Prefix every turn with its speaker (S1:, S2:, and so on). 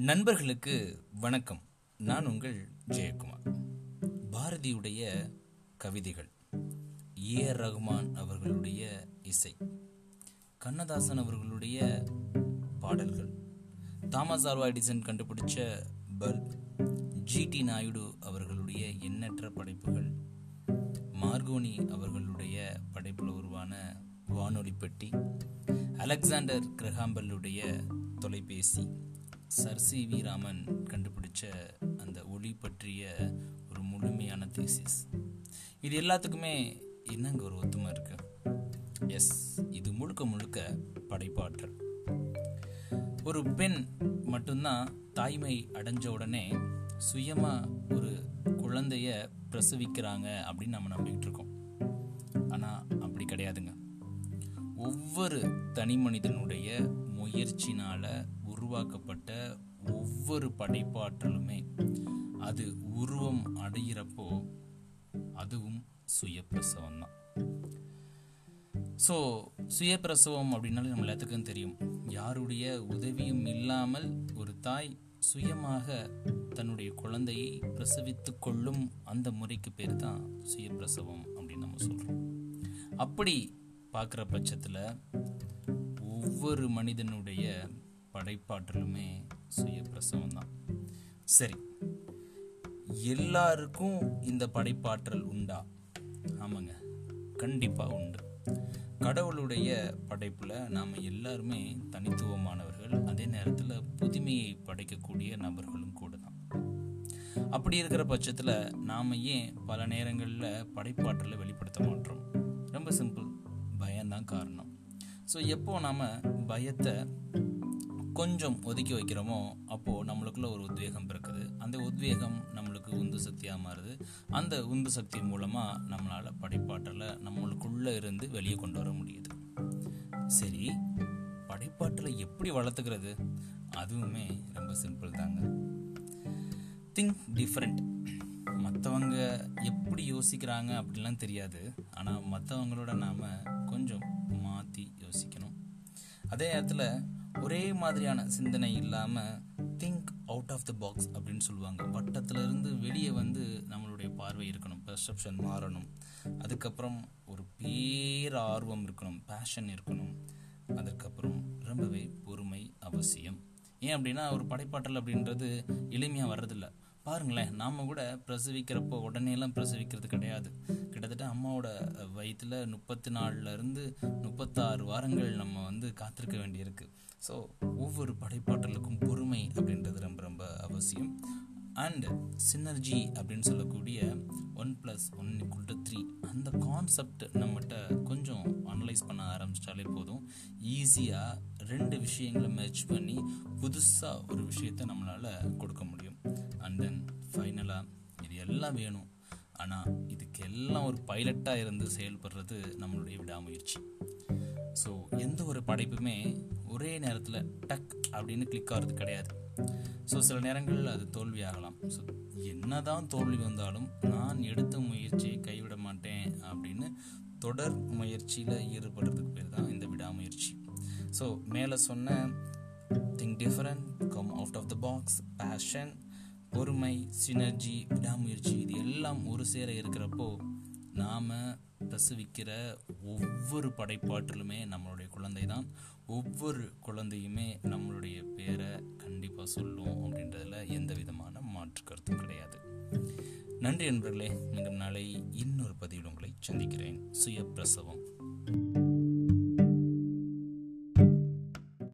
S1: நண்பர்களுக்கு வணக்கம். நான் உங்கள் ஜெயக்குமார். பாரதியுடைய கவிதைகள் ஏ ஆர் ரகுமான் அவர்களுடைய இசை கண்ணதாசன் அவர்களுடைய பாடல்கள் தாமஸ் ஆல்வா எடிசன் கண்டுபிடிச்ச பல்ப் ஜிடி நாயுடு அவர்களுடைய எண்ணற்ற படைப்புகள் மார்கோனி அவர்களுடைய படைப்பில் உருவான வானொலி பெட்டி அலெக்சாண்டர் கிரஹாம்பல்லுடைய தொலைபேசி சர் சி வி ராமன் கண்டுபிடிச்ச அந்த ஒளி பற்றிய ஒரு முழுமையான தீசிஸ் இது எல்லாத்துக்குமே என்னங்க ஒரு ஒத்துமை இருக்கு? எஸ் இது முழுக்க முழுக்க படைப்பாற்றல். ஒரு பெண் மட்டும்தான் தாய்மை அடைஞ்ச உடனே சுயமா ஒரு குழந்தைய பிரசவிக்கிறாங்க அப்படின்னு நம்ம நம்பிக்கிட்டு இருக்கோம். ஆனா அப்படி கிடையாதுங்க. ஒவ்வொரு தனி மனிதனுடைய முயற்சினால் உருவாக்கப்பட்ட ஒவ்வொரு படைப்பாற்றலுமே அது உருவம் அடைகிறப்போ அதுவும் சுயப்பிரசவம் தான் ஸோ சுயப்பிரசவம் அப்படின்னாலே நம்ம எல்லாத்துக்கும் தெரியும். யாருடைய உதவியும் இல்லாமல் ஒரு தாய் சுயமாக தன்னுடைய குழந்தையை பிரசவித்து கொள்ளும் அந்த முறைக்கு பேர் தான் சுயப்பிரசவம் அப்படின்னு நம்ம சொல்கிறோம் அப்படி பார்க்குற பட்சத்தில் ஒவ்வொரு மனிதனுடைய படைப்பாற்றலுமே சுயப்பிரசவம் தான். சரி எல்லாருக்கும் இந்த படைப்பாற்றல் உண்டா? ஆமாங்க கண்டிப்பாக உண்டு. கடவுளுடைய படைப்பில் நாம் எல்லாருமே தனித்துவமானவர்கள் அதே நேரத்தில் புதுமையை படைக்கக்கூடிய நபர்களும் கூட தான். அப்படி இருக்கிற பட்சத்தில் நாம் ஏன் பல நேரங்களில் படைப்பாற்றலை வெளிப்படுத்த மாட்டோம்? ரொம்ப சிம்பிள் பயம்தான் காரணம். ஸோ எப்போ நாம் பயத்தை கொஞ்சம் ஒதுக்கி வைக்கிறோமோ அப்போது நம்மளுக்குள்ள ஒரு உத்வேகம் பிறக்குது. அந்த உத்வேகம் நம்மளுக்கு உந்து சக்தியாக மாறுது. அந்த உந்து சக்தி மூலமாக நம்மளால் படைப்பாற்றலை நம்மளுக்குள்ளே இருந்து வெளியே கொண்டு வர முடியுது. சரி படைப்பாற்றலை எப்படி வளர்த்துக்கிறது? அதுவுமே ரொம்ப சிம்பிள் தாங்க. திங்க் டிஃப்ரெண்ட் மற்றவங்க எப்படி யோசிக்கிறாங்க அப்படிலாம் தெரியாது. ஆனால் மற்றவங்களோட நாம் கொஞ்சம் பற்றி யோசிக்கணும். அதே நேரத்தில் ஒரே மாதிரியான சிந்தனை இல்லாமல் think out of the box அப்படின்னு சொல்லுவாங்க. வட்டத்திலிருந்து வெளியே வந்து நம்மளுடைய பார்வை இருக்கணும். பெர்செப்ஷன் மாறணும். அதுக்கப்புறம் ஒரு பேர் ஆர்வம் இருக்கணும். பேஷன் இருக்கணும். அதுக்கப்புறம் ரொம்பவே பொறுமை அவசியம். ஏன் அப்படின்னா ஒரு படைப்பாற்றல் அப்படின்றது எளிமையாக வர்றதில்ல. பாருங்களேன் நாம் கூட பிரசவிக்கிறப்போ உடனேலாம் பிரசவிக்கிறது கிடையாது. கிட்டத்தட்ட வயிற்றில் முப்பத்தி நாலுலேருந்து முப்பத்தாறு வாரங்கள் நம்ம வந்து காத்திருக்க வேண்டியிருக்கு. ஸோ ஒவ்வொரு படைப்பாற்றலுக்கும் பொறுமை அப்படின்றது ரொம்ப ரொம்ப அவசியம். அண்ட் சினர்ஜி அப்படின்னு சொல்லக்கூடிய one plus one equal to three அந்த கான்செப்ட் நம்மகிட்ட கொஞ்சம் அனலைஸ் பண்ண ஆரம்பிச்சிட்டாலே போதும். ஈஸியாக ரெண்டு விஷயங்களை மேட்ச் பண்ணி புதுசாக ஒரு விஷயத்தை நம்மளால் கொடுக்க முடியும். அண்ட் தென் ஃபைனலாக இது எல்லாம் வேணும். ஆனால் இதுக்கெல்லாம் ஒரு பைலட்டாக இருந்து செயல்படுறது நம்மளுடைய விடாமுயற்சி. ஸோ எந்த ஒரு படைப்புமே ஒரே நேரத்தில் டக் அப்படின்னு கிளிக் ஆகிறது கிடையாது. ஸோ சில நேரங்களில் அது தோல்வி ஆகலாம். ஸோ என்னதான் தோல்வி வந்தாலும் நான் எடுத்த முயற்சியை கைவிட மாட்டேன் அப்படின்னு தொடர் முயற்சியில் ஈடுபடுறதுக்கு பேர் தான் இந்த விடாமுயற்சி. ஸோ மேலே சொன்ன think different come out of the box passion பொறுமை சினர்ஜி விடாமுயற்சி இது எல்லாம் ஒரு சேர இருக்கிறப்போ நாம் பிரசவிக்கிற ஒவ்வொரு படைப்பாற்றலுமே நம்மளுடைய குழந்தை தான் ஒவ்வொரு குழந்தையுமே நம்மளுடைய பேரை கண்டிப்பாக சொல்லும் அப்படின்றதுல எந்த விதமான மாற்று கருத்தும் கிடையாது. நன்றி நண்பர்களே மீண்டும் நாளை இன்னொரு பதிவில் உங்களை சந்திக்கிறேன். சுய பிரசவம்